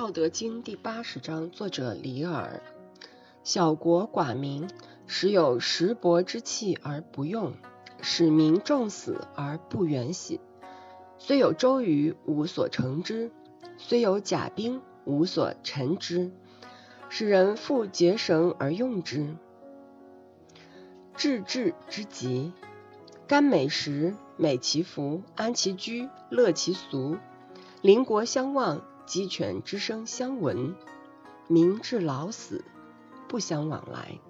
道德经》第八十章，作者李耳。小国寡民，时有石帛之器而不用，使民重死而不远徙。虽有周瑜，无所成之；虽有甲兵，无所陈之。使人复结绳而用之。治治之极，甘美食，美其服，安其居，乐其俗。邻国相望，鸡犬之声相闻，民至老死不相往来。